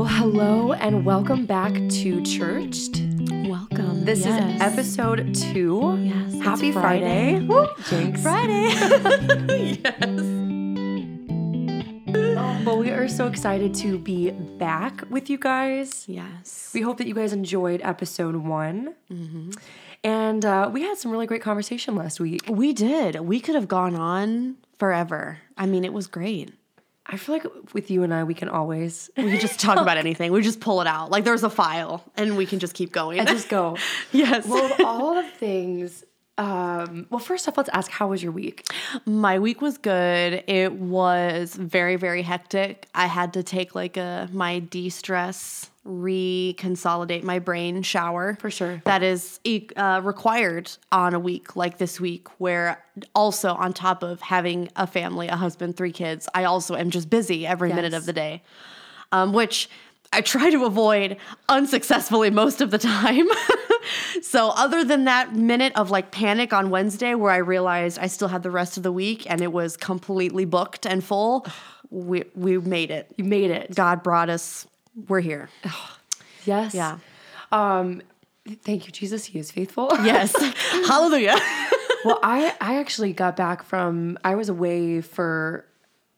Well, hello and welcome back to Churched. Welcome. This Yes. is episode two. Yes, Happy Friday. Friday. Friday. yes. Well, we are so excited to be back with you guys. yes. We hope that you guys enjoyed episode one. Mm-hmm. And uh, we had some really great conversation last week. We did. We could have gone on forever. I mean, it was great. I feel like with you and I, we can always We could just talk about anything. We just pull it out. Like there's a file and we can just keep going. and just go. yes. Well, of all the things. Um, well, first off, let's ask how was your week? My week was good. It was very, very hectic. I had to take like a my de-stress, reconsolidate my brain shower. For sure. That is uh, required on a week like this week, where also on top of having a family, a husband, three kids, I also am just busy every minute of the day, um, which I try to avoid unsuccessfully most of the time. so, other than that minute of like panic on Wednesday where I realized I still had the rest of the week and it was completely booked and full, we, we made it. You made it. God brought us. We're here. Yes. Yeah. Um, thank you, Jesus. He is faithful. Yes. Hallelujah. well, I I actually got back from I was away for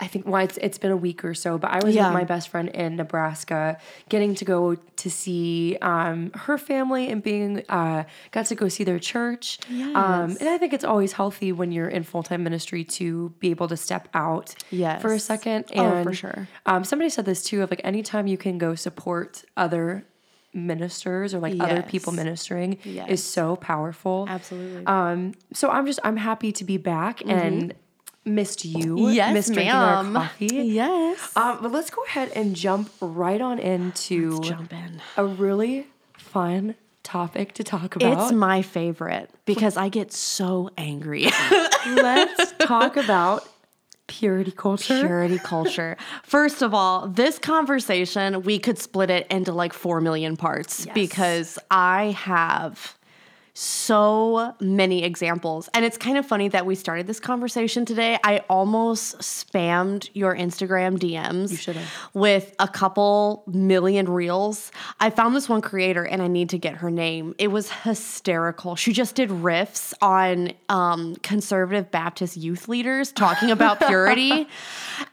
I think well it's it's been a week or so, but I was Yeah. with my best friend in Nebraska, getting to go to see um, her family and being uh, got to go see their church. Um, and I think it's always healthy when you're in full time ministry to be able to step out Yes. for a second. Oh, And for sure. Um, somebody said this too of like anytime you can go support other ministers or like other people ministering Yes. is so powerful. Absolutely. Um, so I'm just I'm happy to be back and missed you. Yes, missed ma'am. coffee. yes. Um, but let's go ahead and jump right on into Jump in. a really fun topic to talk about. It's my favorite because I get so angry. let's talk about purity culture. Purity culture. First of all, this conversation, we could split it into like 4 million parts Yes. because I have so many examples. And it's kind of funny that we started this conversation today. I almost spammed your Instagram DMs You with a couple million reels. I found this one creator and I need to get her name. It was hysterical. She just did riffs on um, conservative Baptist youth leaders talking about purity.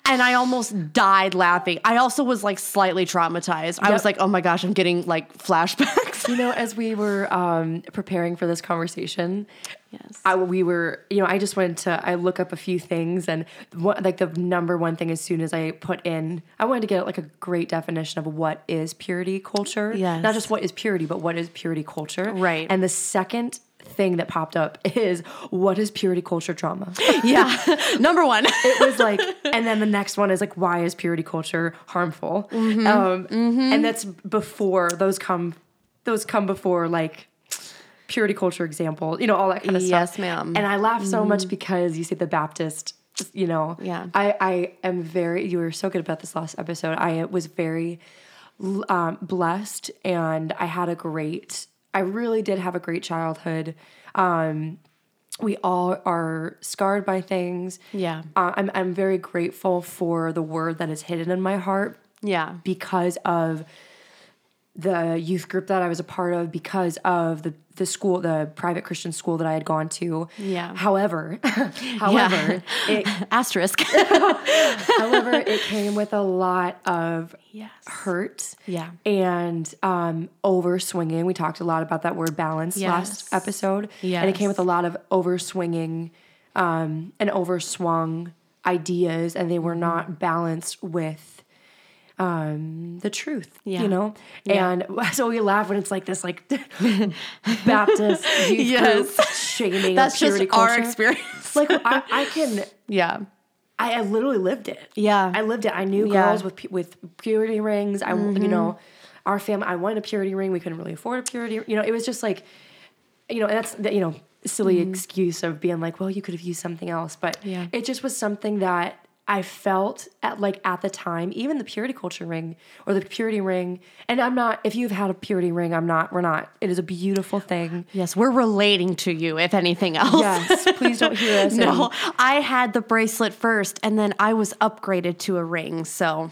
And I almost died laughing. I also was like slightly traumatized. I was like, oh my gosh, I'm getting like flashbacks. You know, as we were um, preparing for this conversation, Yes. I, we were, you know, I just wanted to, I look up a few things and what, like the number one thing as soon as I put in, I wanted to get like a great definition of what is purity culture. Yes. Not just what is purity, but what is purity culture. Right. And the second thing that popped up is what is purity culture trauma? yeah. Number one. it was like, and then the next one is like, why is purity culture harmful? Um, And that's before those come, those come before like purity culture example, you know, all that kind of stuff. Yes, ma'am. And I laugh so much because you say the Baptist, you know, Yeah. I, I am very, you were so good about this last episode. I was very um, blessed and I had a great, I really did have a great childhood. Um, we all are scarred by things. Yeah. Uh, I'm, I'm very grateful for the word that is hidden in my heart Yeah. because of the youth group that I was a part of, because of the the school, the private Christian school that I had gone to. Yeah. However, however, it, Asterisk. however, it came with a lot of yes. hurt. Yeah. And um, over swinging. We talked a lot about that word balance last episode. Yeah. And it came with a lot of overswinging um, and overswung ideas, and they were Mm-hmm. not balanced with um, the truth, Yeah. you know? And so we laugh when it's like this, like Baptist youth Yes. group shaming That's just purity our experience. Like I, I can, yeah. I, I literally lived it. Yeah. I lived it. I knew Yeah. girls with with purity rings. I you know, our family. I wanted a purity ring. We couldn't really afford a purity. You know, it was just like, you know, that's you know silly excuse of being like, well, you could have used something else. But Yeah. it just was something that I felt at like at the time, even the purity culture ring or the purity ring. And I'm not. If you've had a purity ring, I'm not. We're not. It is a beautiful thing. Yes, we're relating to you, if anything else. Yes. Please don't hear us. no, I had the bracelet first, and then I was upgraded to a ring. So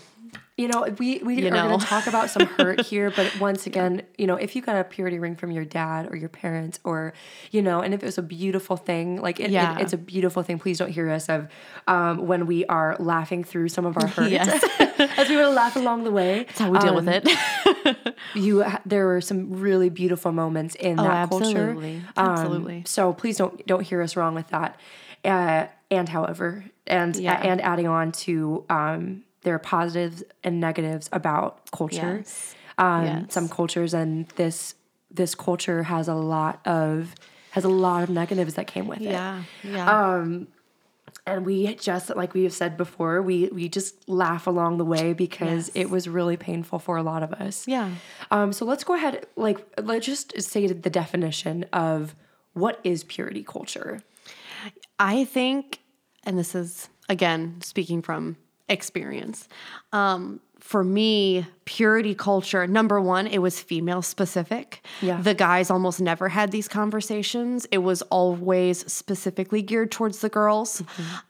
you know, we, we You are going to talk about some hurt here, but once again, you know, if you got a purity ring from your dad or your parents or, you know, and if it was a beautiful thing, like it, Yeah. it, it's a beautiful thing. Please don't hear us of um, when we are laughing through some of our hurts Yes. as we were to laugh along the way. That's how we deal with it. You, there were some really beautiful moments in that culture. Oh, absolutely. Um, Absolutely. so please don't don't hear us wrong with that. Uh, and however, and Yeah. and adding on to um, there are positives and negatives about culture. Yes. Um, Yes. Some cultures and this this culture has a lot of has a lot of negatives that came with it. yeah. Yeah. And we just like we have said before, we we just laugh along the way because Yes. it was really painful for a lot of us. yeah. Um, so let's go ahead, like, let's just say the definition of what is purity culture. I think, and this is again speaking from experience, um, for me, purity culture, number one, it was female specific. Yeah. The guys almost never had these conversations. It was always specifically geared towards the girls.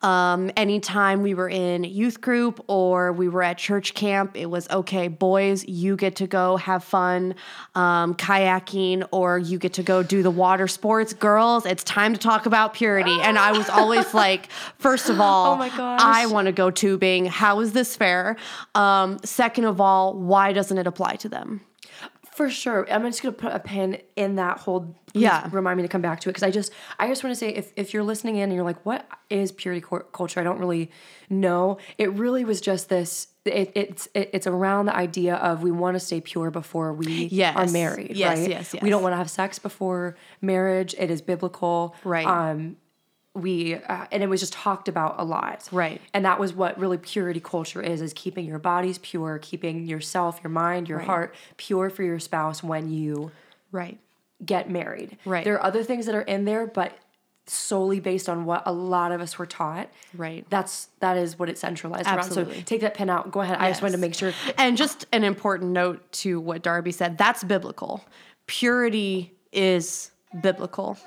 Um, anytime we were in youth group or we were at church camp, it was okay, boys, you get to go have fun um, kayaking or you get to go do the water sports. Girls, it's time to talk about purity. And I was always like, first of all, Oh my gosh. I want to go tubing. How is this fair? Um, second of all, why doesn't it apply to them? For sure. I'm just going to put a pin in that whole. Yeah. Remind me to come back to it because I just, I just want to say if, if you're listening in and you're like, what is purity cor- culture? I don't really know. It really was just this. It, it's it, it's around the idea of we want to stay pure before we Yes. are married. Yes, right? yes, We don't want to have sex before marriage. It is biblical. Right. Um, we uh, and it was just talked about a lot Right. and that was what really purity culture is is keeping your bodies pure keeping yourself your mind your heart pure for your spouse when you Right. get married Right. there are other things that are in there but solely based on what a lot of us were taught Right. that's that is what it's centralized around so take that pen out go ahead i just wanted to make sure And just an important note to what Darby said that's biblical. Purity is biblical.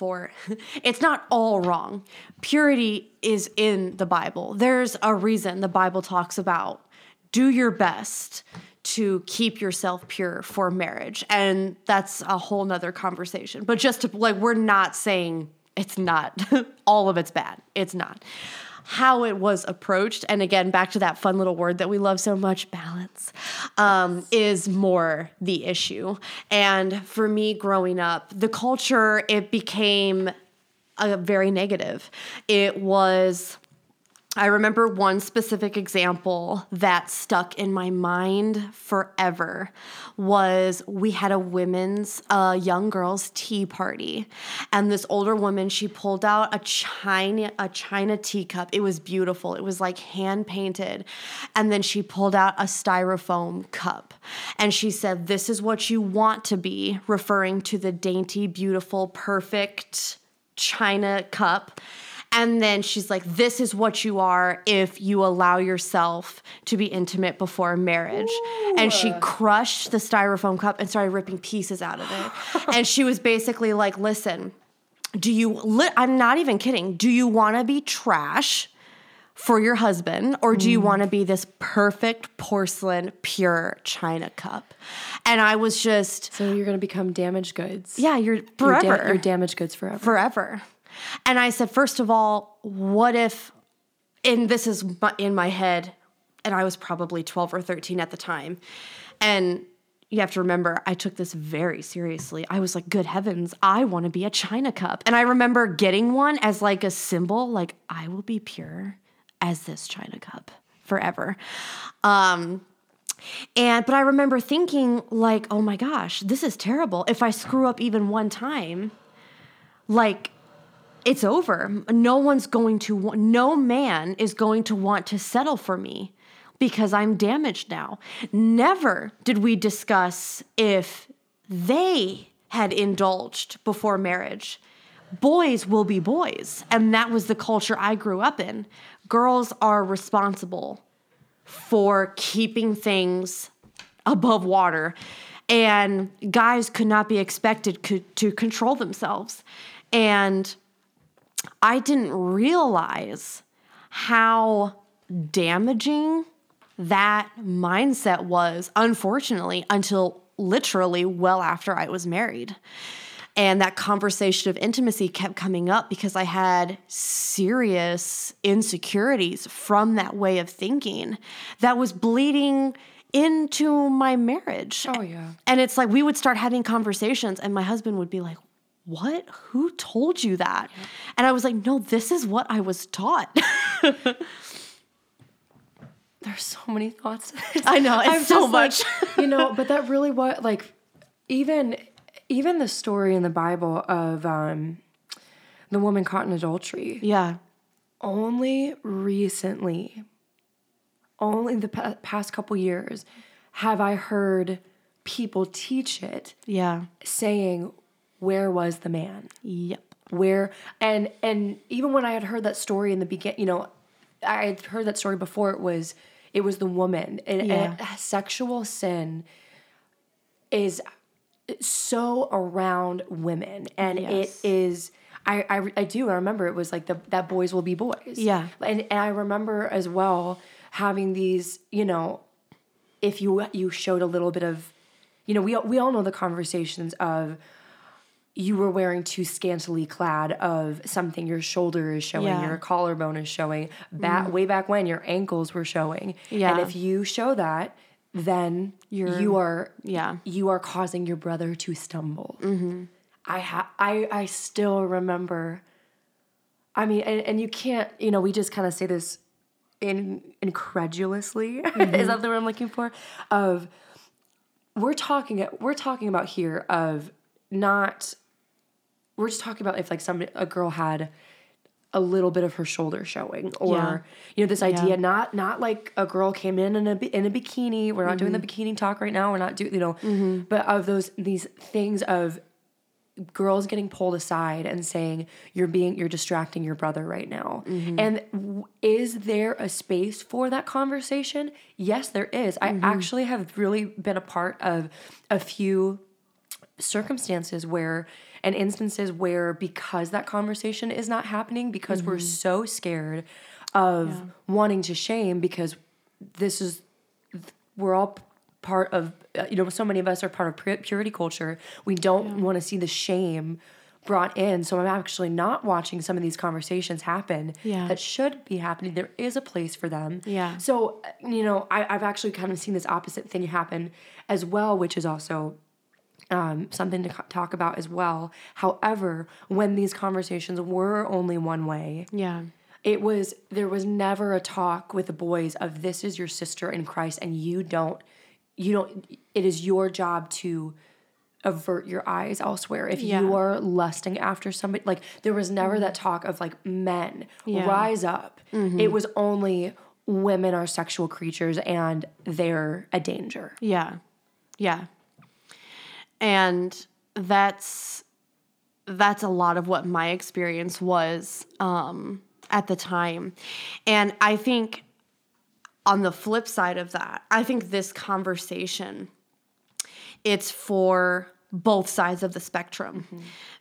For it's not all wrong. Purity is in the Bible. There's a reason the Bible talks about do your best to keep yourself pure for marriage. And that's a whole nother conversation. But just to like, we're not saying it's not all of it's bad. It's not how it was approached, and again, back to that fun little word that we love so much, balance, um, is more the issue. And for me growing up, the culture, it became a very negative. It was I remember one specific example that stuck in my mind forever was we had a women's uh, young girls tea party. And this older woman she pulled out a china a china teacup. It was beautiful. It was like hand painted and then she pulled out a styrofoam cup. And she said this is what you want to be referring to the dainty beautiful perfect china cup and then she's like, This is what you are if you allow yourself to be intimate before marriage. And she crushed the styrofoam cup and started ripping pieces out of it. and she was basically like, Listen, do you, li- I'm not even kidding, do you wanna be trash? For your husband, or do you mm. want to be this perfect porcelain, pure china cup? And I was just, so you're going to become damaged goods yeah, you're you're, forever da- you're damaged goods forever forever. And I said, first of all, what if, and this is in my head, and I was probably 12 or 13 at the time. And you have to remember, I took this very seriously. I was like, good heavens, I want to be a China cup. And I remember getting one as like a symbol, like, I will be pure as this China cup forever. Um, and but I remember thinking like, oh my gosh, this is terrible. If I screw up even one time, like it's over. No one's going to no man is going to want to settle for me because I'm damaged now. Never did we discuss if they had indulged before marriage. Boys will be boys, and that was the culture I grew up in. Girls are responsible for keeping things above water. And guys could not be expected to control themselves. And I didn't realize how damaging that mindset was, unfortunately, until literally well after I was married. And that conversation of intimacy kept coming up because I had serious insecurities from that way of thinking that was bleeding into my marriage. Oh, yeah. And it's like we would start having conversations, and my husband would be like, What? Who told you that? And I was like, No, this is what I was taught. There's so many thoughts. I know, it's I'm so just like, much. you know, but that really what like even even the story in the Bible of um the woman caught in adultery. yeah. Only recently, only the pa- past couple years, have I heard people teach it, Yeah. saying, "Where was the man?" Yep. where and and even when i had heard that story in the beginning, you know i had heard that story before it was it was the woman and, Yeah. and sexual sin is so around women and Yes. it is I, I i do i remember it was like the that boys will be boys Yeah. and and i remember as well having these you know if you you showed a little bit of you know we we all know the conversations of you were wearing too scantily clad of something your shoulder is showing Yeah. Mm-hmm. your collarbone is showing back way back when your ankles were showing Yeah. and if you show that then You're- you are yeah. you are causing your brother to stumble Mm-hmm. i ha- i i still remember i mean and, and you can't you know we just kind of say this in incredulously is that the word i'm looking for of we're talking we're talking about here of not we're just talking about if like some a girl had a little bit of her shoulder showing or Yeah. you know this idea Yeah. not not like a girl came in in a in a bikini. We're not doing the mm-hmm. bikini talk right now. We're not doing you know mm-hmm. but of those these things of girls getting pulled aside and saying you're being you're distracting your brother right now. Mm-hmm. And w- is there a space for that conversation? Yes there is. I actually have really been a part of a few circumstances where and instances where because that conversation is not happening because we're so scared of wanting to shame because this is we're all part of uh, you know so many of us are part of purity culture. We don't want to see the shame brought in so i'm actually not watching some of these conversations happen Yeah. that should be happening. There is a place for them. Yeah. so uh, you know I, i've actually kind of seen this opposite thing happen as well which is also um, something to co- talk about as well however when these conversations were only one way Yeah. it was there was never a talk with the boys of this is your sister in Christ and you don't you don't it is your job to avert your eyes elsewhere if Yeah. you are lusting after somebody like there was never that talk of like men Yeah. rise up it was only women are sexual creatures and they're a danger Yeah. Yeah. And that's that's a lot of what my experience was um, at the time. And I think on the flip side of that, I think this conversation it's for both sides of the spectrum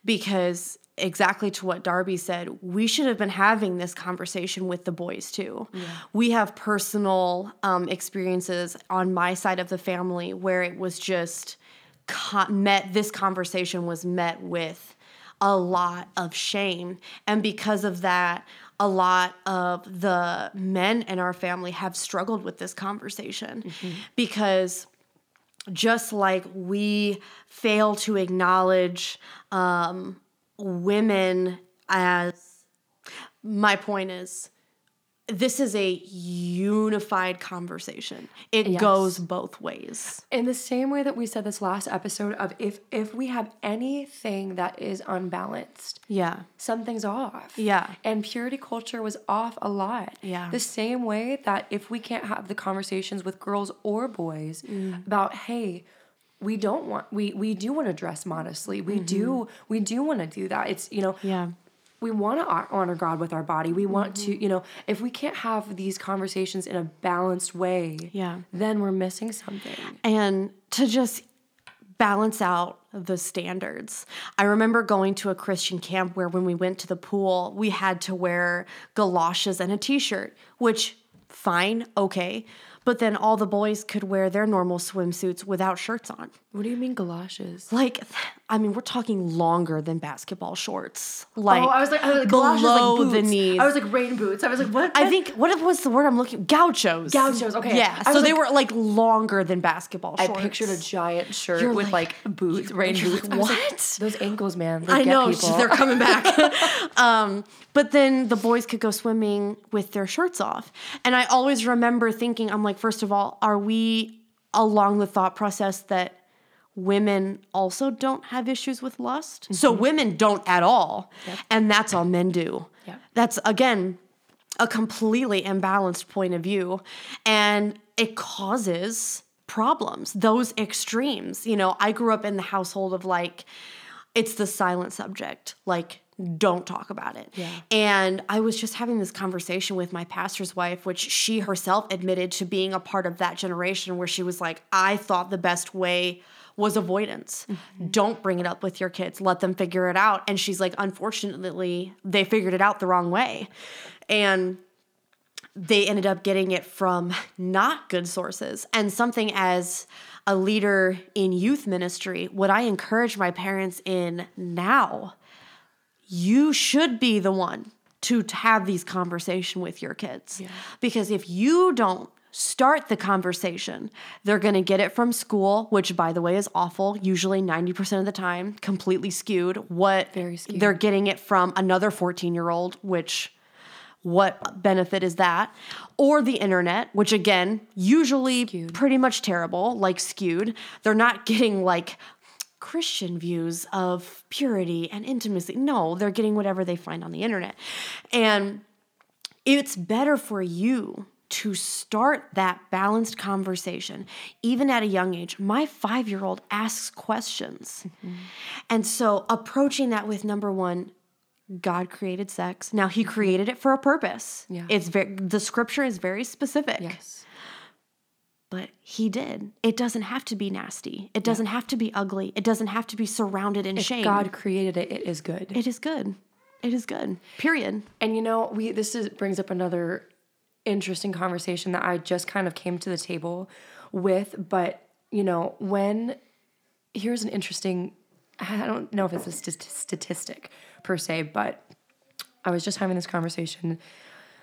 because exactly to what Darby said, we should have been having this conversation with the boys too. We have personal um, experiences on my side of the family where it was just met, this conversation was met with a lot of shame. And because of that, a lot of the men in our family have struggled with this conversation because just like we fail to acknowledge um, women as my point is this is a unified conversation it Yes. goes both ways in the same way that we said this last episode of if if we have anything that is unbalanced yeah something's off. Yeah. And purity culture was off a lot. Yeah. The same way that if we can't have the conversations with girls or boys Mm. about, hey, we don't want we we do want to dress modestly. We do we do want to do that. It's you know Mm-hmm. yeah we want to honor God with our body. We want Mm-hmm. to, you know, if we can't have these conversations in a balanced way, Yeah. then we're missing something. and to just balance out the standards. I remember going to a Christian camp where when we went to the pool, we had to wear galoshes and a t-shirt, which fine, okay. But then all the boys could wear their normal swimsuits without shirts on. What do you mean galoshes? Like, I mean, we're talking longer than basketball shorts. Like, oh, I was like, I was like galoshes, below like the knees. I was like rain boots. I was like, what? I think what was the word I'm looking? Gauchos. Gauchos, okay. Yeah. So was they were like longer than basketball shorts. I pictured a giant shirt You're with like, like- boots, rain boots. like, like, what? those ankles, man. I know they're coming back. um, but then the boys could go swimming with their shirts off, and I always remember thinking, I'm like, first of all, are we along the thought process that women also don't have issues with lust? So mm-hmm. women don't at all, and that's all men do. Yep. That's again a completely imbalanced point of view, and it causes problems. Those extremes. You know, I grew up in the household of like it's the silent subject. Like, don't talk about it. Yeah. And I was just having this conversation with my pastor's wife, which she herself admitted to being a part of that generation where she was like, I thought the best way was avoidance. Mm-hmm. Don't bring it up with your kids. Let them figure it out. And she's like, unfortunately, they figured it out the wrong way. And they ended up getting it from not good sources. And something as a leader in youth ministry, what I encourage my parents in now, you should be the one to have these conversation with your kids. Because if you don't start the conversation, they're going to get it from school, which by the way is awful, usually 90% of the time, completely skewed. What Very skewed. they're getting it from another 14-year-old, which what benefit is that? Or the internet, which again, usually pretty much terrible, like skewed. They're not getting like Christian views of purity and intimacy. No, they're getting whatever they find on the internet. And it's better for you to start that balanced conversation, even at a young age. My five year old asks questions. Mm-hmm. And so approaching that with number one, God created sex. Now he created it for a purpose. Yeah. It's very the scripture is very specific. Yes. But he did. It doesn't have to be nasty. It doesn't have to be ugly. It doesn't have to be surrounded in shame. God created it. It is good. it is good. It is good. Period. And you know, we this is brings up another interesting conversation that I just kind of came to the table with. But you know, when here's an interesting, I don't know if it's a st- statistic per se, but I was just having this conversation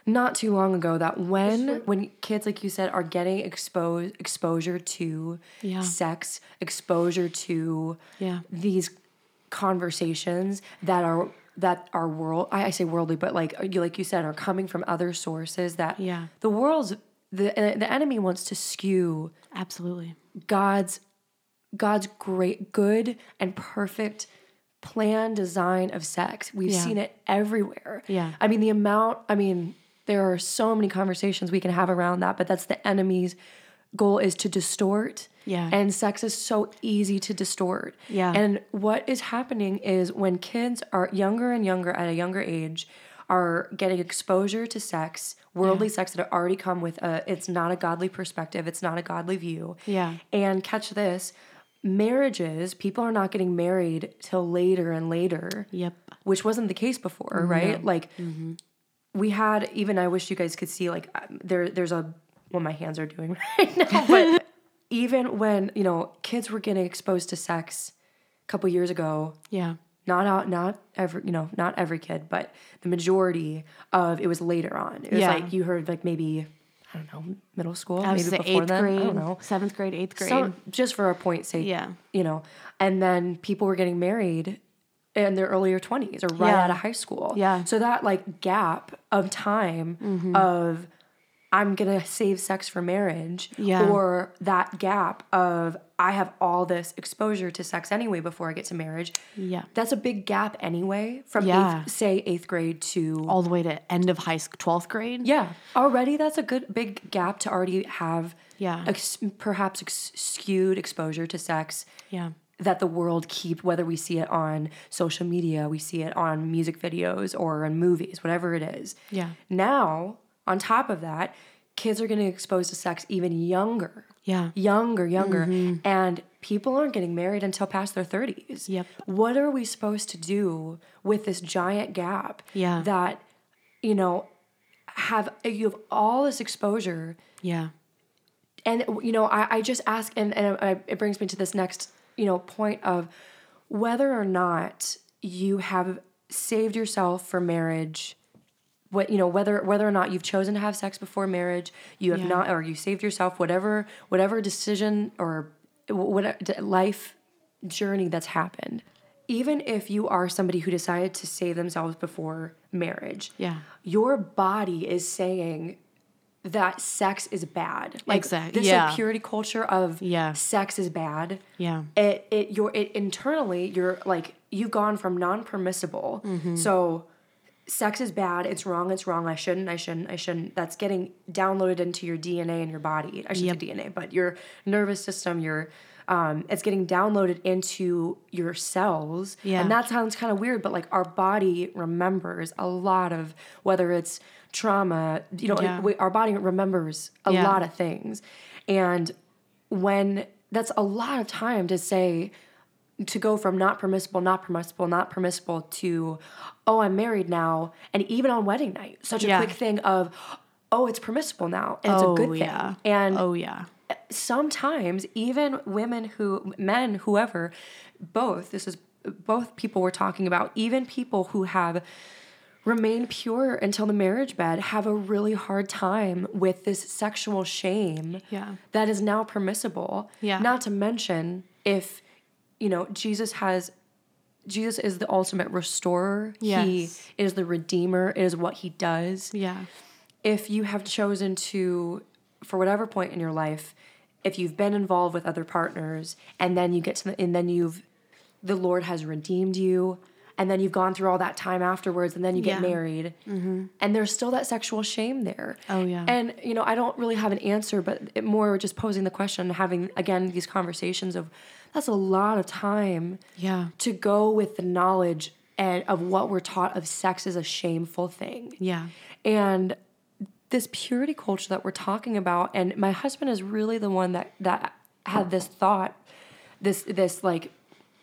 not too long ago that when when kids like you said are getting exposed exposure to Yeah. sex exposure to Yeah. these conversations that are that are world I, I say worldly but like you like you said are coming from other sources that Yeah. the world's the the enemy wants to skew Absolutely. God's God's great good and perfect plan design of sex. We've Yeah. seen it everywhere. Yeah. I mean the amount I mean there are so many conversations we can have around that, but that's the enemy's goal is to distort. Yeah. And sex is so easy to distort. Yeah. And what is happening is when kids are younger and younger at a younger age are getting exposure to sex, worldly sex that already come with a it's not a godly perspective, it's not a godly view. Yeah. And catch this, marriages, people are not getting married till later and later. Yep. Which wasn't the case before, right? Like Mm-hmm. We had even I wish you guys could see like um, there there's a what my hands are doing right now, but even when, you know, kids were getting exposed to sex a couple years ago, Yeah. not out not every you know not every kid but the majority of it was later on it was Yeah. like you heard like maybe i don't know middle school maybe the before eighth then grade, i don't know seventh grade, eighth grade. so just for a point sake Yeah. you know and then people were getting married in their earlier 20s or right Yeah. out of high school Yeah. Mm-hmm. so that like gap of time of i'm gonna save sex for marriage Yeah. or that gap of i have all this exposure to sex anyway before i get to marriage Yeah. that's a big gap anyway from Yeah. eighth, say eighth grade to all the way to end of high school, twelfth grade. yeah already that's a good big gap to already have Yeah. ex- perhaps ex- skewed exposure to sex Yeah. That the world keep whether we see it on social media we see it on music videos or in movies whatever it is Yeah. now on top of that kids are getting exposed to sex even younger Yeah. younger, younger, mm-hmm. and people aren't getting married until past their 30s. Yep. What are we supposed to do with this giant gap Yeah. that, you know, have you have all this exposure Yeah. and you know I, I just ask and, and I, it brings me to this next you know point of whether or not you have saved yourself for marriage what you know whether whether or not you've chosen to have sex before marriage you have Yeah. not or you saved yourself whatever whatever decision or what life journey that's happened even if you are somebody who decided to save themselves before marriage Yeah. your body is saying that sex is bad. Like Exact- this yeah. like purity culture of Yeah. sex is bad. Yeah. It it you're it internally you're like you've gone from non permissible. Mm-hmm. So sex is bad, it's wrong, it's wrong, I shouldn't, I shouldn't, I shouldn't. That's getting downloaded into your DNA and your body. I shouldn't say DNA, but your nervous system, your um, it's getting downloaded into your cells. Yeah. And that sounds kind of weird, but like our body remembers a lot of whether it's trauma, you know, Yeah. we, our body remembers a Yeah. lot of things. And when that's a lot of time to say, to go from not permissible, not permissible, not permissible to, oh, I'm married now. And even on wedding night, such a Yeah. quick thing of, oh, it's permissible now. And it's oh a good oh, thing. yeah. And oh yeah. sometimes even women who men whoever both this is both people we're talking about even people who have remained pure until the marriage bed have a really hard time with this sexual shame Yeah. that is now permissible Yeah. not to mention if you know jesus has jesus is the ultimate restorer he is the redeemer it is what he does Yeah. if you have chosen to, for whatever point in your life, if you've been involved with other partners and then you get to the, and then you've, the Lord has redeemed you, and then you've gone through all that time afterwards, and then you get Yeah. married, mm-hmm. and there's still that sexual shame there. Oh, yeah. And you know, I don't really have an answer, but it more just posing the question, having again these conversations of, that's a lot of time Yeah. to go with the knowledge and of what we're taught of sex is a shameful thing. Yeah. And this purity culture that we're talking about, and my husband is really the one that that had this thought, this this like,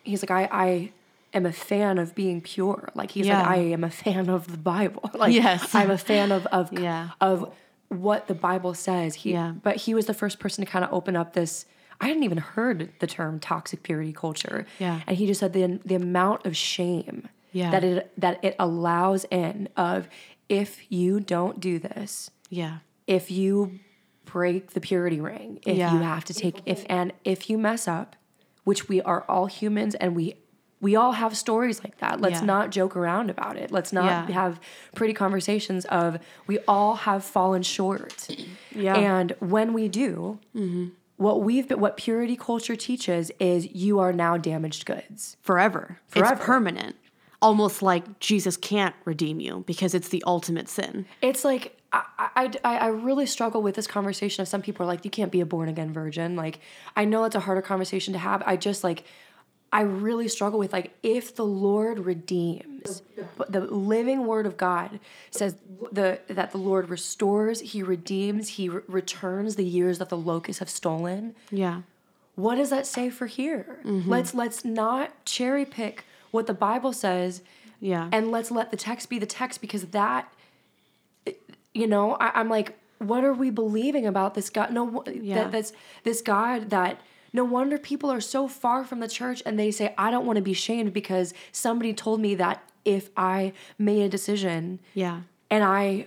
he's like I I am a fan of being pure. Like he's like I am a fan of the Bible. Like Yes. I'm a fan of of Yeah. of what the Bible says. He Yeah. but he was the first person to kind of open up this. I hadn't even heard the term toxic purity culture. Yeah. And he just said the the amount of shame Yeah. that it that it allows in of if you don't do this, Yeah. if you break the purity ring, if Yeah. you have to take if and if you mess up, which we are all humans and we we all have stories like that. Let's Yeah. not joke around about it. Let's not Yeah. have pretty conversations of we all have fallen short. Yeah. And when we do, mm-hmm. what we've been, what purity culture teaches is you are now damaged goods. Forever. Forever. It's permanent. Almost like Jesus can't redeem you because it's the ultimate sin. It's like I, I, I I really struggle with this conversation of some people are like you can't be a born again virgin. Like I know it's a harder conversation to have. I just like I really struggle with like if the Lord redeems, the, the living Word of God says the that the Lord restores, He redeems, He re- returns the years that the locusts have stolen. Yeah. What does that say for here? Mm-hmm. Let's let's not cherry pick what the Bible says Yeah. and let's let the text be the text because that you know I, i'm like what are we believing about this god no Yeah. that that's this god that no wonder people are so far from the church and they say i don't want to be shamed because somebody told me that if i made a decision yeah. and i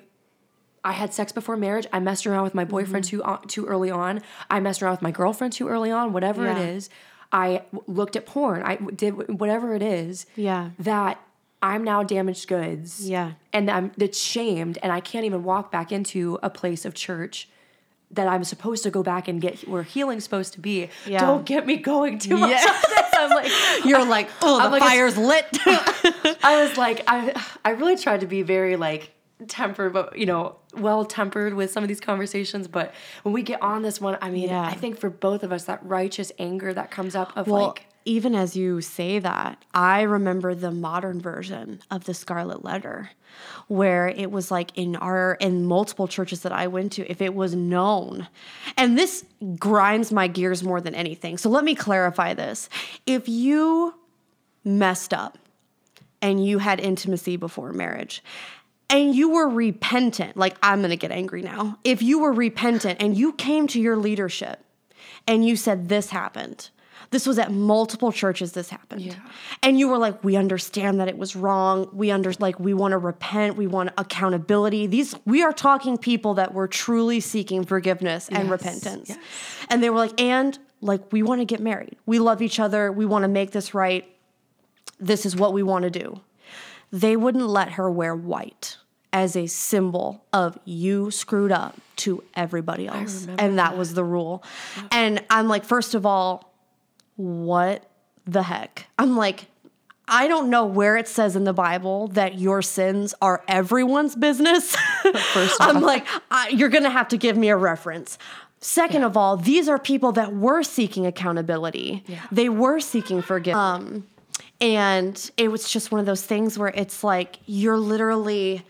I had sex before marriage. I messed around with my boyfriend too uh, too early on. I messed around with my girlfriend too early on. Whatever Yeah. it is, I looked at porn. I w- did wh- whatever it is Yeah. that I'm now damaged goods. Yeah. And I'm that's shamed and I can't even walk back into a place of church that I'm supposed to go back and get where healing's supposed to be. Yeah. Don't get me going too much Yeah. I'm like You're like, oh, the I'm like, fire's lit. I was like I I really tried to be very like tempered but you know well tempered with some of these conversations but when we get on this one I mean Yeah. I think for both of us that righteous anger that comes up of well, like even as you say that, I remember the modern version of the Scarlet Letter, where it was like in our in multiple churches that I went to, if it was known, and this grinds my gears more than anything. So let me clarify this: if you messed up and you had intimacy before marriage, and you were repentant, like I'm to get angry now. If you were repentant and you came to your leadership and you said, This happened, this was at multiple churches, this happened. Yeah. And you were like, We understand that it was wrong. We under like we want to repent, we want accountability. These we are talking people that were truly seeking forgiveness and Yes, repentance. yes. And they were like, and like we want to get married. We love each other. We want to make this right. This is what we want to do they wouldn't let her wear white as a symbol of you screwed up to everybody else. And that, was the rule. And I'm like, first of all, what the heck? I'm like, I don't know where it says in the Bible that your sins are everyone's business. First I'm like, I, you're going to have to give me a reference. Second of all, these are people that were seeking accountability. They were seeking forgiveness. Um, and it was just one of those things where it's like you're literally,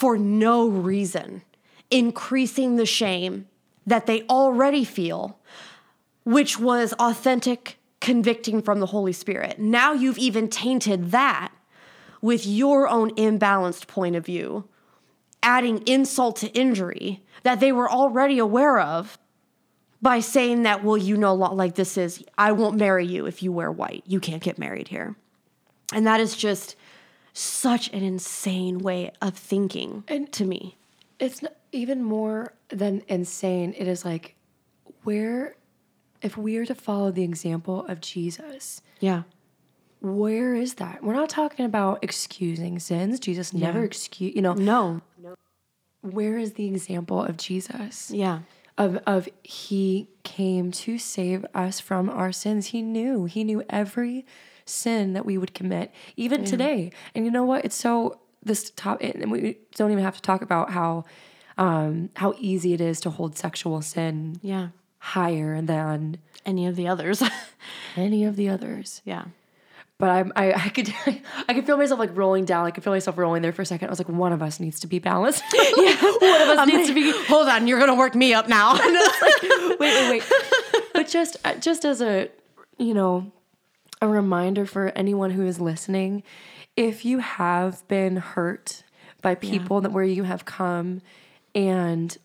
for no reason, increasing the shame that they already feel, which was authentic convicting from the Holy Spirit. Now you've even tainted that with your own imbalanced point of view, adding insult to injury that they were already aware of by saying that, well, you know, like this is, I won't marry you if you wear white. You can't get married here. And that is just such an insane way of thinking And- to me. it's even more than insane. It is like, where, if we are to follow the example of Jesus, Yeah. where is that? We're not talking about excusing sins. Jesus never excuse, you know, No. where is the example of Jesus? Yeah. Of, of he came to save us from our sins. He knew, he knew every sin that we would commit, even today. And you know what? It's so, this top, and we don't even have to talk about how, um, how easy it is to hold sexual sin Yeah. Higher than Any of the others. any of the others. yeah. But I'm, I, I could, I could feel myself like rolling down. I could feel myself rolling there for a second. I was like, one of us needs to be balanced. yeah, one of us needs to be. Hold on, you're gonna work me up now. wait, wait, wait. but just, uh, just as a, you know, a reminder for anyone who is listening, if you have been hurt by people that where you have come and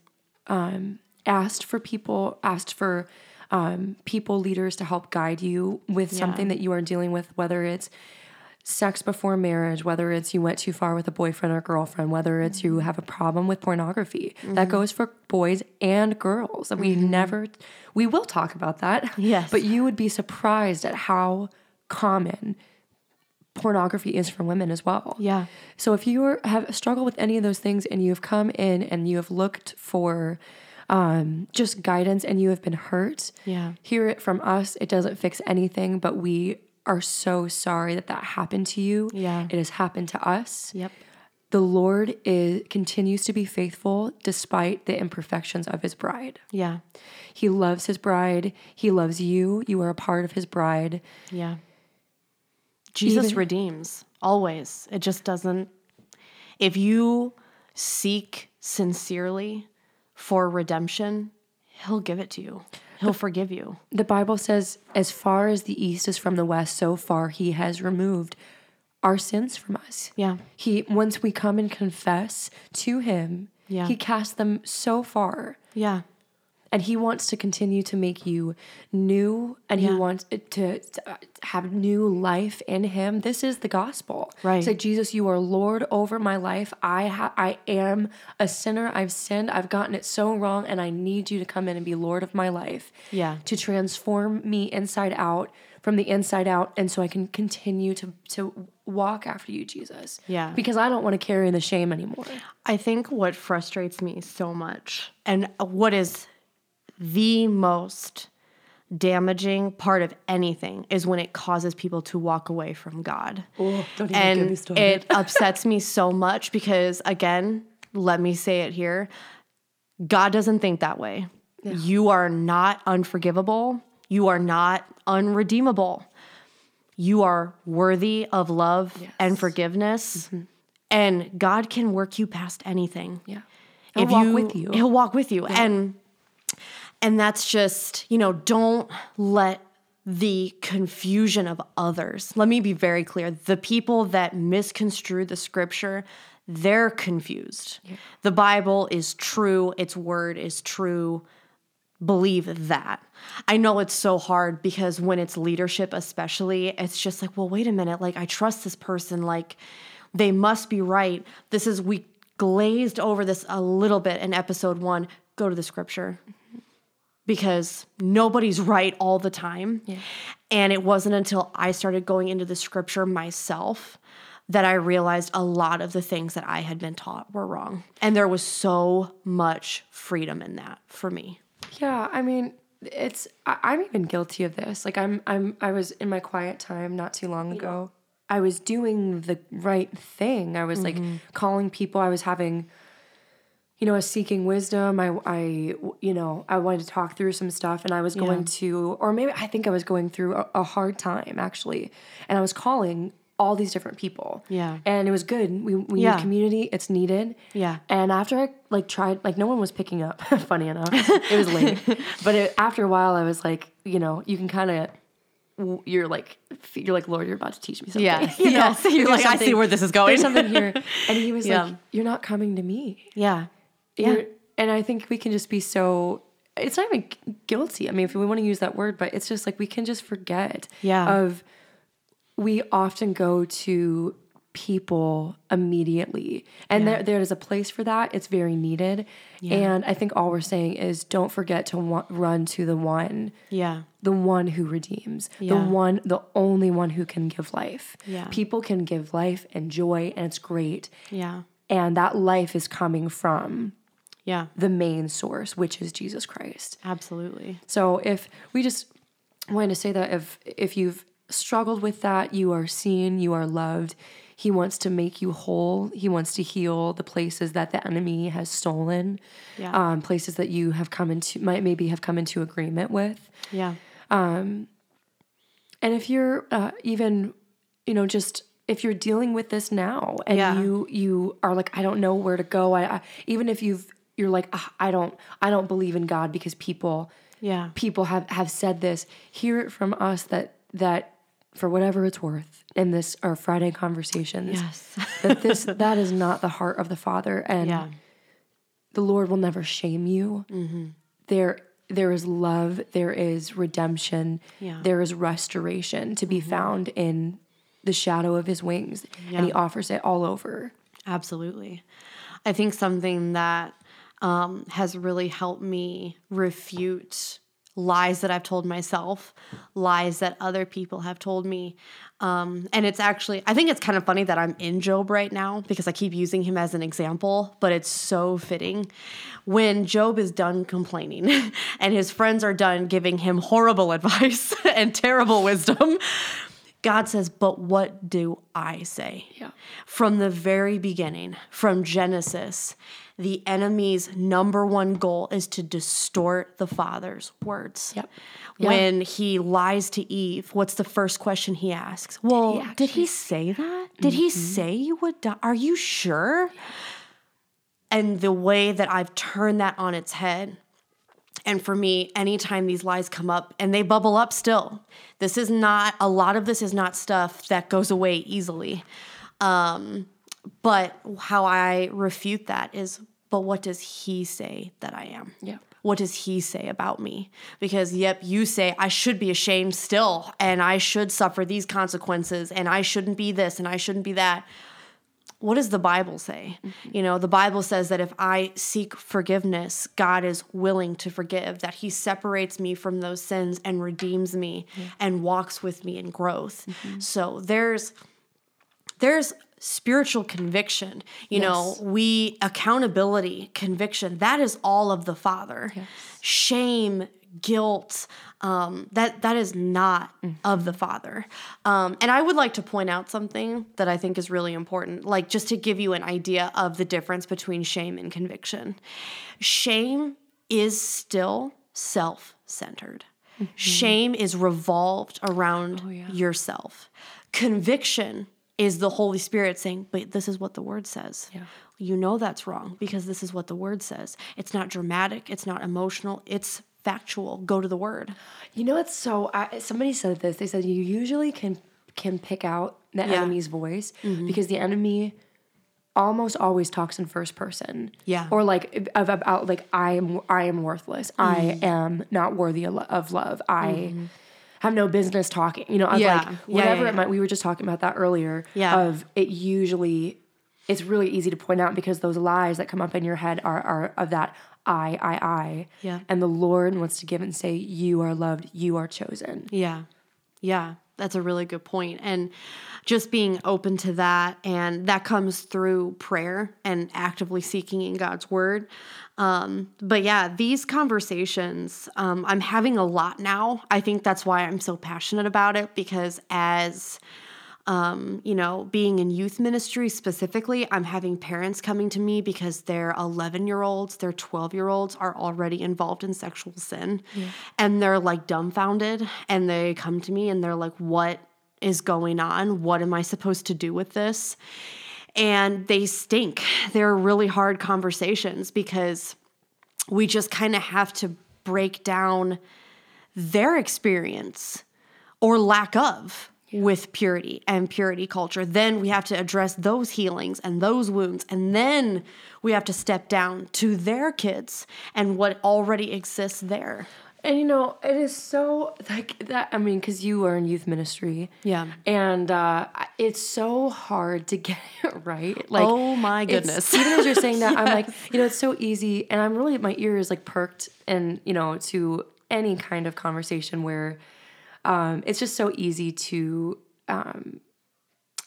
um, asked for people, asked for um, people, leaders to help guide you with something that you are dealing with, whether it's sex before marriage, whether it's you went too far with a boyfriend or girlfriend, whether it's you mm-hmm. have a problem with pornography. That mm-hmm. goes for boys and girls. And we mm-hmm. never, we will talk about that. Yes. But you would be surprised at how common pornography is for women as well. Yeah. So if you are, have struggled with any of those things and you have come in and you have looked for um, just guidance and you have been hurt, Yeah. hear it from us. It doesn't fix anything, but we are so sorry that that happened to you. Yeah. It has happened to us. Yep. The Lord is continues to be faithful despite the imperfections of his bride. Yeah. He loves his bride. He loves you. You are a part of his bride. Yeah. Jesus Even- redeems always. It just doesn't. If you seek sincerely for redemption, he'll give it to you. He'll forgive you. The Bible says, as far as the east is from the west, so far he has removed our sins from us. Yeah. He once we come and confess to him, Yeah. he casts them so far. Yeah. And he wants to continue to make you new and he wants to, to uh, have new life in him. This is the gospel. Right. Say, Jesus, you are Lord over my life. I ha- I am a sinner. I've sinned. I've gotten it so wrong and I need you to come in and be Lord of my life. Yeah. To transform me inside out, from the inside out and so I can continue to to walk after you, Jesus. Yeah. Because I don't want to carry the shame anymore. I think what frustrates me so much and what is the most damaging part of anything is when it causes people to walk away from God. Oh, don't and it upsets me so much because again, let me say it here. God doesn't think that way. You are not unforgivable. You are not unredeemable. You are worthy of love and forgiveness. Mm-hmm. And God can work you past anything yeah. I'll walk with you. He'll walk with you. And and that's just, you know, don't let the confusion of others. Let me be very clear. The people that misconstrue the scripture, they're confused. The Bible is true, its word is true. Believe that. I know it's so hard because when it's leadership, especially, it's just like, well, wait a minute. Like, I trust this person. Like, they must be right. This is, we glazed over this a little bit in episode one. Go to the scripture because nobody's right all the time. And it wasn't until I started going into the scripture myself that I realized a lot of the things that I had been taught were wrong. And there was so much freedom in that for me. Yeah, I mean, it's I, I'm even guilty of this. Like I'm I'm I was in my quiet time not too long ago. I was doing the right thing. I was like mm-hmm. calling people. I was having you know, I was seeking wisdom. I I you know, I wanted to talk through some stuff and I was going to or maybe I think I was going through a, a hard time actually. And I was calling all these different people. Yeah. And it was good. We we Yeah. need community. It's needed. Yeah. And after I like tried, like no one was picking up. Funny enough, it was late. but it, after a while, I was like, you know, you can kind of, you're like, you're like, Lord, you're about to teach me something. Yeah. You know? Yes. You're like, I see where this is going. There's something here, and he was Yeah. like, you're not coming to me. Yeah. You're- and I think we can just be so. It's not even guilty. I mean, if we want to use that word, but it's just like we can just forget. Yeah. Of we often go to people immediately and there, there is a place for that it's very needed and i think all we're saying is don't forget to wa- run to the one Yeah. the one who redeems Yeah. the one the only one who can give life Yeah. people can give life and joy and it's great Yeah. and that life is coming from Yeah. the main source which is jesus christ Absolutely. so if we just wanted to say that if if you've struggled with that, you are seen, you are loved. He wants to make you whole. He wants to heal the places that the enemy has stolen, Yeah. um, places that you have come into might maybe have come into agreement with. Yeah. Um, And if you're uh, even, you know, just if you're dealing with this now and Yeah. you you are like, I don't know where to go. I, I even if you've you're like, "Ah, I don't I don't believe in God because people Yeah. people have have said this. Hear it from us that that for whatever it's worth in this our Friday conversations. Yes. that this that is not the heart of the Father and Yeah. the Lord will never shame you. There there is love, there is redemption, Yeah. Mm-hmm. there is restoration to be found in the shadow of his wings. And he offers it all over. Absolutely. I think something that um, has really helped me refute lies that I've told myself, lies that other people have told me. Um, and it's actually, I think it's kind of funny that I'm in Job right now because I keep using him as an example, but it's so fitting. When Job is done complaining and his friends are done giving him horrible advice and terrible wisdom, God says, But what do I say? Yeah. From the very beginning, from Genesis, the enemy's number one goal is to distort the father's words. Yep. When he lies to Eve, what's the first question he asks? Well, did he, say that? Did he say you would die? Are you sure? And the way that I've turned that on its head and for me, anytime these lies come up and they bubble up still, this is not, a lot of this is not stuff that goes away easily. Um, but how I refute that is, but what does he say that I am? Yep. What does he say about me? Because, yep, you say I should be ashamed still, and I should suffer these consequences, and I shouldn't be this, and I shouldn't be that what does the Bible say? Mm-hmm. You know, the Bible says that if I seek forgiveness, God is willing to forgive, that He separates me from those sins and redeems me and walks with me in growth. Mm-hmm. So there's there's spiritual conviction you know we accountability conviction that is all of the father. Shame guilt um, that that is not of the father. Um, and i would like to point out something that i think is really important like just to give you an idea of the difference between shame and conviction. Shame is still self-centered. Shame is revolved around yourself. Conviction is the holy spirit saying but this is what the word says you know that's wrong because this is what the word says it's not dramatic it's not emotional it's factual. Go to the word. You know what's so? I, somebody said this. They said you usually can can pick out the Yeah. Mm-hmm. enemy's voice because the enemy almost always talks in first person. Yeah. Or like of about like I am I am worthless. Mm-hmm. I am not worthy of lo- of love. I have no business talking. You know, of Yeah. like whatever yeah, it might. We were just talking about that earlier. Yeah. Of it usually. It's really easy to point out because those lies that come up in your head are, are of that I, I, I. Yeah. And the Lord wants to give and say, You are loved, you are chosen. Yeah. Yeah. That's a really good. And just being open to that. And that comes through prayer and actively seeking in God's word. Um, but yeah, these conversations, um, I'm having a lot now. I think that's why I'm so passionate about it because as um, you know, being in youth ministry specifically, I'm having parents coming to me because their 11 year olds, their 12 year olds are already involved in sexual sin. And they're like dumbfounded. And they come to me and they're like, what is going on? What am I supposed to do with this? And they stink. They're really hard conversations because we just kind of have to break down their experience or lack of with purity and purity culture. Then we have to address those healings and those wounds. And then we have to step down to their kids and what already exists there. And you know, it is so like that. I mean, because you are in youth ministry, Yeah. and uh, it's so hard to get it right. Like, Oh my goodness. even as you're saying that, I'm like, you know, it's so easy, and I'm really my ear is like perked, and you know, to any kind of conversation where um, it's just so easy to. Um,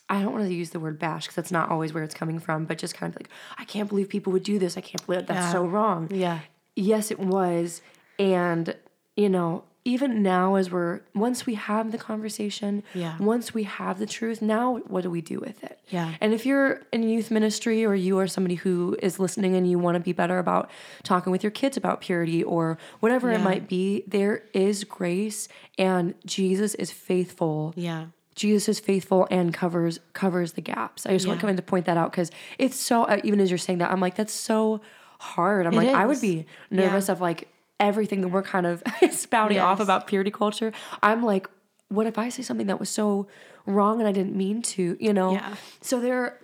I don't want to use the word bash because that's not always where it's coming from, but just kind of like, I can't believe people would do this. I can't believe that's Yeah. so wrong Yeah. yes it was and you know even now as we're once we have the conversation Yeah. once we have the truth now what do we do with it Yeah. and if you're in youth ministry or you are somebody who is listening and you want to be better about talking with your kids about purity or whatever it might be there is grace and jesus is faithful Yeah. Jesus is faithful and covers covers the gaps. I just want Yeah. to point that out because it's so. uh, Even as you're saying that, I'm like, that's so hard. I'm like, I would be nervous of like everything that we're kind of spouting off about purity culture. I'm like, what if I say something that was so wrong and I didn't mean to? You know. Yeah. So there,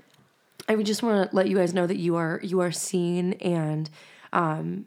I would just want to let you guys know that you are you are seen and. um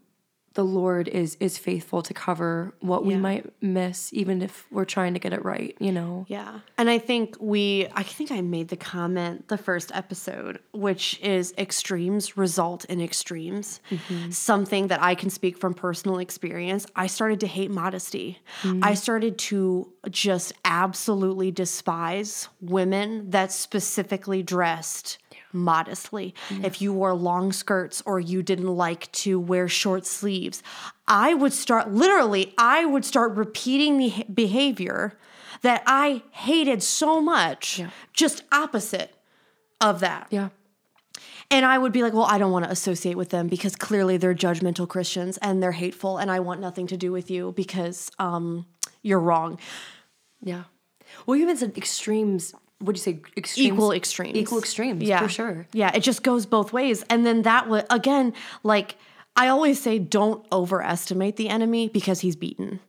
the Lord is is faithful to cover what we might miss, even if we're trying to get it right. You know. Yeah. And I think we, I think I made the comment the first episode, which is extremes result in extremes. Mm-hmm. Something that I can speak from personal experience. I started to hate modesty. Mm. I started to just absolutely despise women that specifically dressed modestly. If you wore long skirts or you didn't like to wear short sleeves, I would start literally, I would start repeating the behavior that I hated so much, just opposite of that. Yeah. And I would be like, well, I don't want to associate with them because clearly they're judgmental Christians and they're hateful and I want nothing to do with you because um, you're wrong. Yeah. Well, you even said extremes. What'd you say? Extremes? equal extremes. Equal extremes, yeah. for sure. Yeah, it just goes both ways. And then that would again, like I always say, don't overestimate the enemy because he's beaten.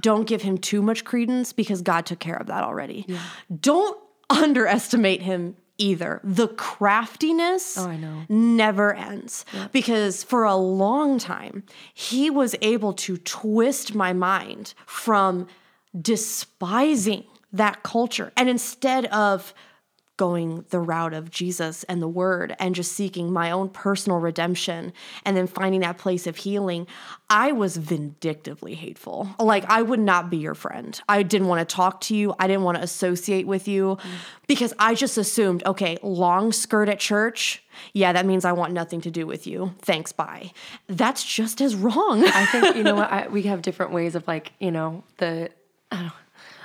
Don't give him too much credence because God took care of that already. Don't underestimate him either. The craftiness Oh, I know. never ends because for a long time he was able to twist my mind from despising that culture and instead of going the route of Jesus and the word and just seeking my own personal redemption and then finding that place of healing, I was vindictively hateful. Like, I would not be your friend. I didn't want to talk to you. I didn't want to associate with you because I just assumed, okay, long skirt at church. Yeah, that means I want nothing to do with you. Thanks, bye. That's just as wrong. I think you know what I, we have different ways of like you know the I don't.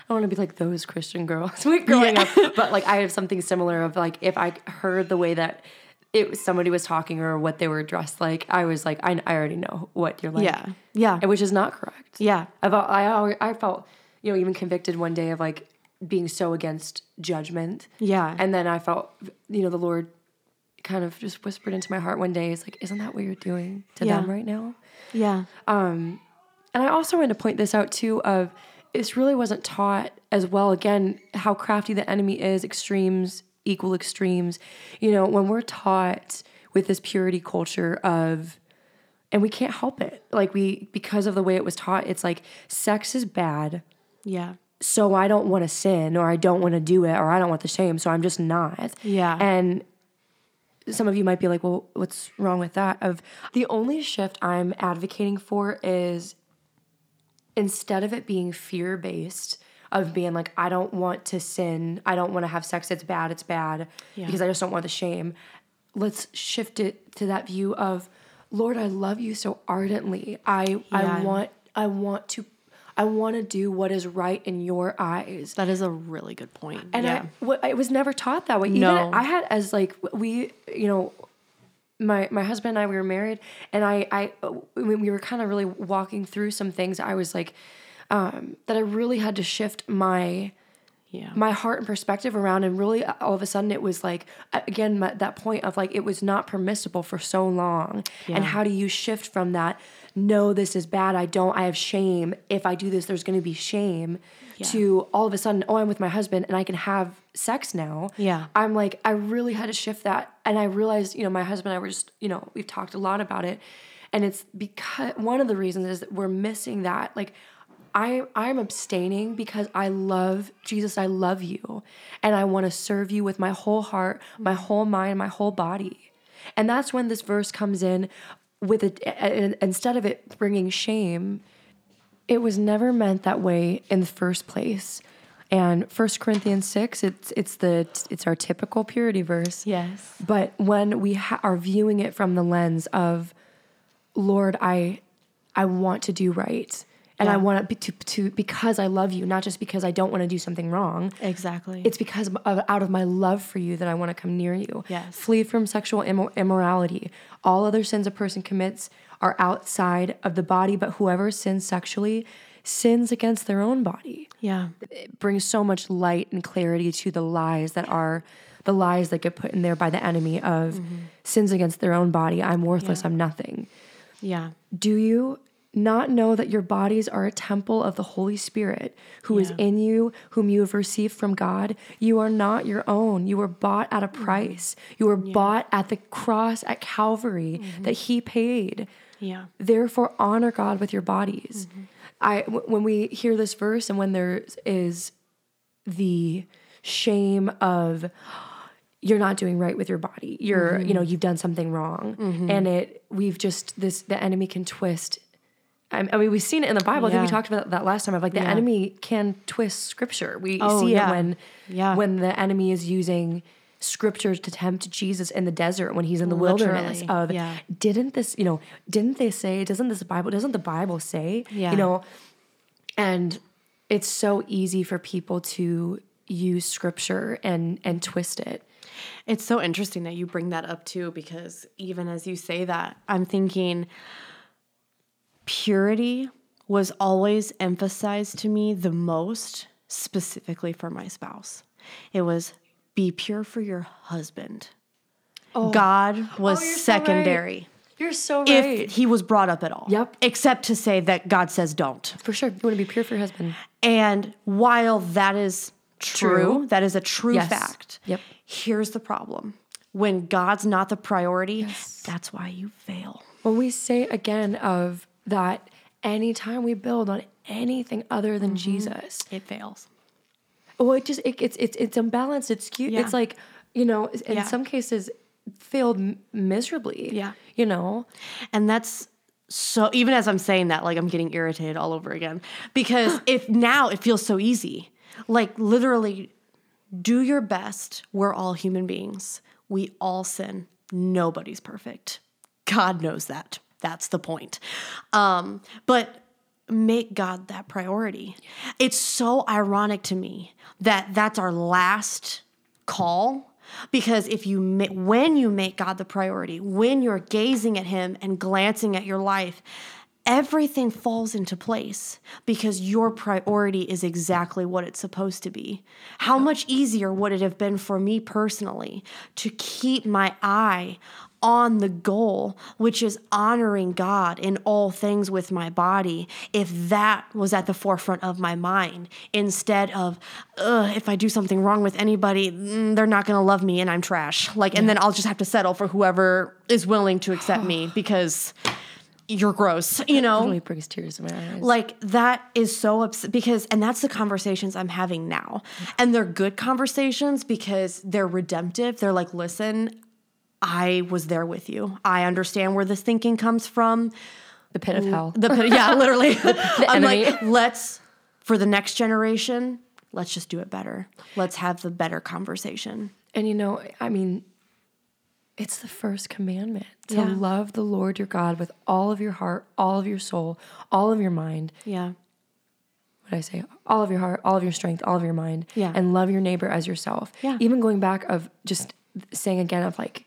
I want to be like those Christian girls we growing up, but like I have something similar of like if I heard the way that it was somebody was talking or what they were dressed like, I was like I, I already know what you're like, yeah. Yeah. and which is not correct. Yeah. I felt I I felt you know even convicted one day of like being so against judgment. Yeah. and then I felt you know the Lord kind of just whispered into my heart one day, "Is like, isn't that what you're doing to Yeah. them right now?" Yeah. Um, And I also want to point this out too of this really wasn't taught as well again how crafty the enemy is, extremes equal extremes. You know, when we're taught with this purity culture of and we can't help it. Like we because of the way it was taught, it's like sex is bad. Yeah. So I don't want to sin or I don't want to do it or I don't want the shame, so I'm just not. Yeah. And some of you might be like, well, what's wrong with that? Of the only shift I'm advocating for is instead of it being fear based, of being like, I don't want to sin, I don't want to have sex, it's bad, it's bad, Yeah. because I just don't want the shame. Let's shift it to that view of, Lord, I love you so ardently. I I want I want to I want to do what is right in your eyes. That is a really good point. And yeah. I, what, I was never taught that way. Even No. I had as like we, you know, my my husband and I we were married, and I I we were kind of really walking through some things, I was like, um, that I really had to shift my yeah. my heart and perspective around and really uh, all of a sudden it was like again my, that point of like it was not permissible for so long Yeah. and how do you shift from that no this is bad i don't i have shame if i do this there's going to be shame Yeah. to all of a sudden oh i'm with my husband and i can have sex now Yeah. i'm like i really had to shift that and i realized you know my husband and i were just you know we've talked a lot about it and it's because one of the reasons is that we're missing that like I I'm abstaining because I love Jesus. I love you, and I want to serve you with my whole heart, my whole mind, my whole body. And that's when this verse comes in with it. Instead of it bringing shame, it was never meant that way in the first place. And First Corinthians six, it's it's the it's our typical purity verse. yes. But when we ha- are viewing it from the lens of, Lord, I, I want to do right, and I want to, to to because I love you, not just because I don't want to do something wrong. Exactly. It's because of, out of my love for you that I want to come near you. Yes. Flee from sexual immor- immorality. All other sins a person commits are outside of the body, but whoever sins sexually sins against their own body yeah. it brings so much light and clarity to the lies that are the lies that get put in there by the enemy of sins against their own body. I'm worthless. Mm-hmm. Yeah. I'm nothing. Yeah. Do you not know that your bodies are a temple of the Holy Spirit who is Yeah. in you, whom you have received from God? You are not your own. You were bought at a Mm-hmm. price. You were bought at the cross at Calvary Mm-hmm. that He paid. Yeah. Therefore, honor God with your bodies. Mm-hmm. I w- when we hear this verse and when there is the shame of you're not doing right with your body, you're you know Mm-hmm. you've done something wrong, and it we've just this the enemy can twist. I I mean, we've seen it in the Bible. I think we talked about that last time. Of like the Yeah. enemy can twist scripture. We Oh, see yeah. it when Yeah. when the enemy is using scriptures to tempt Jesus in the desert when he's in the wilderness of yeah. didn't this you know didn't they say doesn't this bible doesn't the bible say Yeah. you know and it's so easy for people to use scripture and and twist it It's so interesting that you bring that up too, because even as you say that, I'm thinking purity was always emphasized to me the most, specifically for my spouse. It was be pure for your husband. Oh. God oh, was Oh, you're so secondary. you're so right If he was brought up at all. Yep. Except to say that God says don't. for sure you want to be pure for your husband And while that is true, True. that is a true Yes. fact. Yep. Here's the problem. When God's not the priority, that's why you fail. when we say again of that anytime we build on anything other than mm-hmm. jesus It fails. Well it just it, it's it's it's imbalanced it's cute Yeah. it's like you know in Yeah. some cases failed miserably Yeah. you know And that's so even as I'm saying that, like I'm getting irritated all over again. Because if now it feels so easy. Like literally do your best. We're all human beings. We all sin. Nobody's perfect. God knows that. That's the point. Um, but make God that priority. It's so ironic to me that that's our last call because if you when you make God the priority, when you're gazing at him and glancing at your life, everything falls into place because your priority is exactly what it's supposed to be. How much easier would it have been for me personally to keep my eye on the goal, which is honoring God in all things with my body, if that was at the forefront of my mind instead of, if I do something wrong with anybody, mm, they're not going to love me and I'm trash. Like, and then I'll just have to settle for whoever is willing to accept me because you're gross, you know? Really brings tears to my eyes. Like that is so upset because, and that's the conversations I'm having now. And they're good conversations because they're redemptive. They're like, listen, I was there with you. I understand where this thinking comes from. the pit of hell. The pit, yeah, literally. I'm enemy. like, let's for the next generation, let's just do it better. Let's have the better conversation. And you know, I mean, it's the first commandment to Yeah. love the Lord your God with all of your heart, all of your soul, all of your mind. Yeah. What did I say? All of your heart, all of your strength, all of your mind. Yeah. And love your neighbor as yourself. Yeah. Even going back of just saying again of like,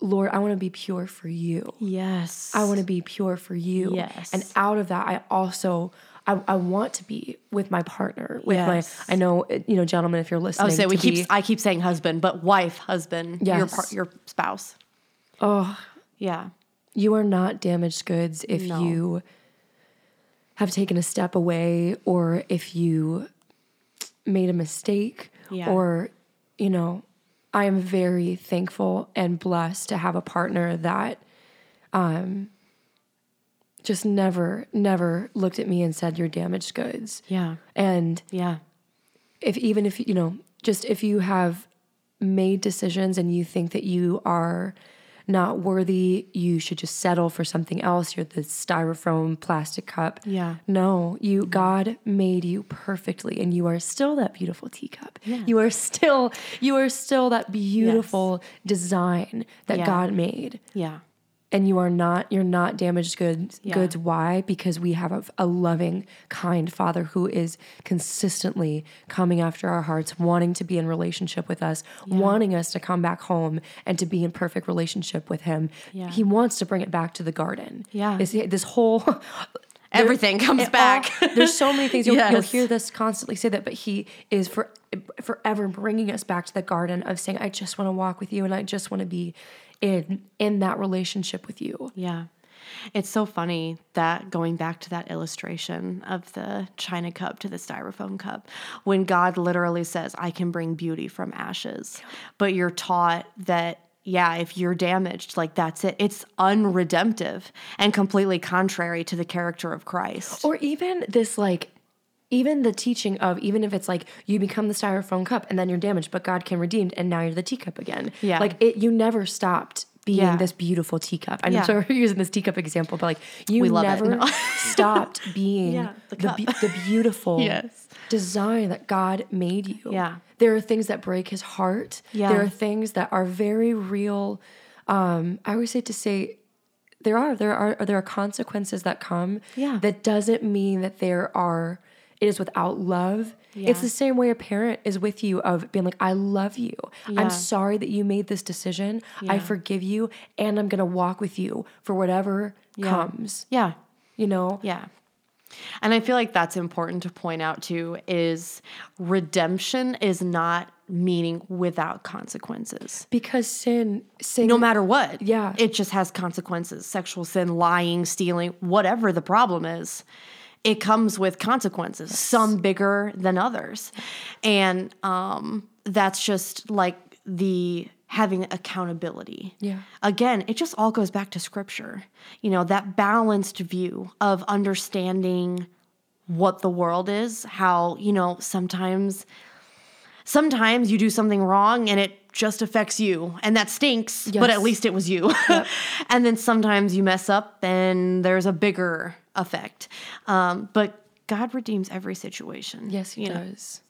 Lord, I want to be pure for you. Yes. I want to be pure for you. Yes. And out of that, I also I, I want to be with my partner, with Yes. my I know you know, gentlemen, if you're listening. I say we keep. be- I keep saying husband, but wife, husband, your par- your spouse. oh, Yeah. you are not damaged goods if No. you have taken a step away or if you made a mistake Yeah. or you know i am very thankful and blessed to have a partner that um just never never looked at me and said you're damaged goods Yeah. and Yeah. if even if you know just if you have made decisions and you think that you are not worthy you should just settle for something else you're the styrofoam plastic cup Yeah. no you god made you perfectly and you are still that beautiful teacup Yeah. you are still you are still that beautiful design that Yeah. god made Yeah. And you are not you're not damaged goods Yeah. goods why because we have a, a loving kind father who is consistently coming after our hearts wanting to be in relationship with us wanting us to come back home and to be in perfect relationship with him Yeah. he wants to bring it back to the garden Yeah. Is this whole Everything comes it all- back. there's so many things you'll, you'll hear this constantly say that, but he is for forever bringing us back to the garden of saying, "I just want to walk with you, and I just want to be in in that relationship with you." Yeah. It's so funny that going back to that illustration of the china cup to the styrofoam cup, when God literally says, I can bring beauty from ashes, but you're taught that, yeah, if you're damaged, like that's it. It's unredemptive and completely contrary to the character of Christ. Or even this like. Even the teaching of even if it's like you become the styrofoam cup and then you're damaged, but God can redeem and now you're the teacup again. Yeah. like it, you never stopped being Yeah. this beautiful teacup. I'm Yeah. sorry for using this teacup example, but like you We love it. never No. stopped being Yeah, the the, be- the beautiful Yes. design that God made you. Yeah. There are things that break his heart. Yeah. There are things that are very real. Um, I always say to say there are there are there are consequences that come. Yeah. That doesn't mean that there are it is without love. Yeah. It's the same way a parent is with you of being like, I love you. Yeah. I'm sorry that you made this decision. I forgive you and I'm gonna walk with you for whatever Yeah. comes. Yeah. You know? Yeah. And I feel like that's important to point out too is redemption is not meaning without consequences. Because sin sin No matter what. Yeah. It just has consequences. Sexual sin, lying, stealing, whatever the problem is, it comes with consequences, some bigger than others. And um that's just like the having accountability. Yeah. Again, it just all goes back to scripture. You know, that balanced view of understanding what the world is, how, you know, sometimes sometimes you do something wrong and it just affects you and that stinks, but at least it was you. and then sometimes you mess up and there's a bigger effect. Um, but God redeems every situation. Yes, he you know? does.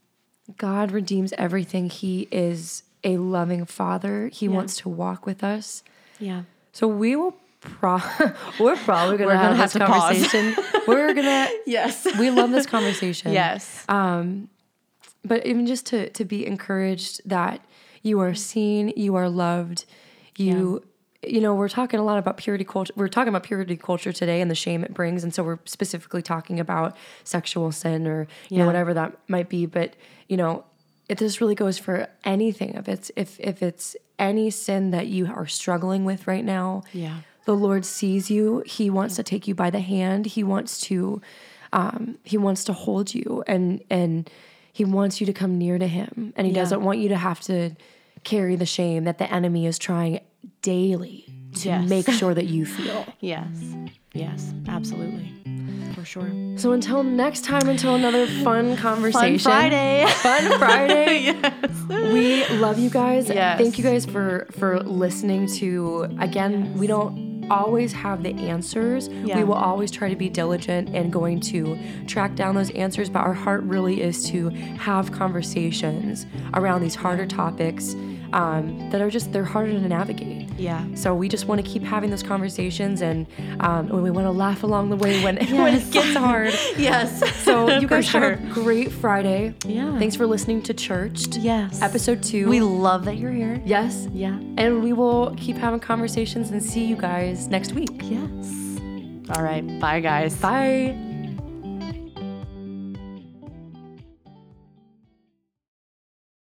God redeems everything. He is a loving father. He wants to walk with us. Yeah. So we will pro we're probably gonna We're have gonna have this to conversation. we're gonna Yes. we love this conversation. yes. Um, but even just to to be encouraged that you are seen, you are loved, you you know, we're talking a lot about purity culture. We're talking about purity culture today and the shame it brings, and so we're specifically talking about sexual sin or you know whatever that might be. But you know, it this really goes for anything. If it's if if it's any sin that you are struggling with right now. Yeah. The Lord sees you. He wants to take you by the hand. He wants to um, he wants to hold you and and he wants you to come near to him. And he Yeah. doesn't want you to have to carry the shame that the enemy is trying daily to Yes. make sure that you feel. Yes. Yes. Absolutely. For sure. So until next time, until another fun conversation. Fun Friday. Fun Friday. We love you guys. Yes. Thank you guys for for listening to again, we don't always have the answers. Yeah. We will always try to be diligent and going to track down those answers, but our heart really is to have conversations around these harder topics um, that are just they're harder to navigate. Yeah. So we just want to keep having those conversations, and um, we want to laugh along the way when when it gets hard. Yes. So you guys sure. have a great Friday. Yeah. Thanks for listening to Churched. Yes. Episode two. We love that you're here. yes. Yeah. And we will keep having conversations and see you guys next week. Yes. All right. Bye, guys. Bye.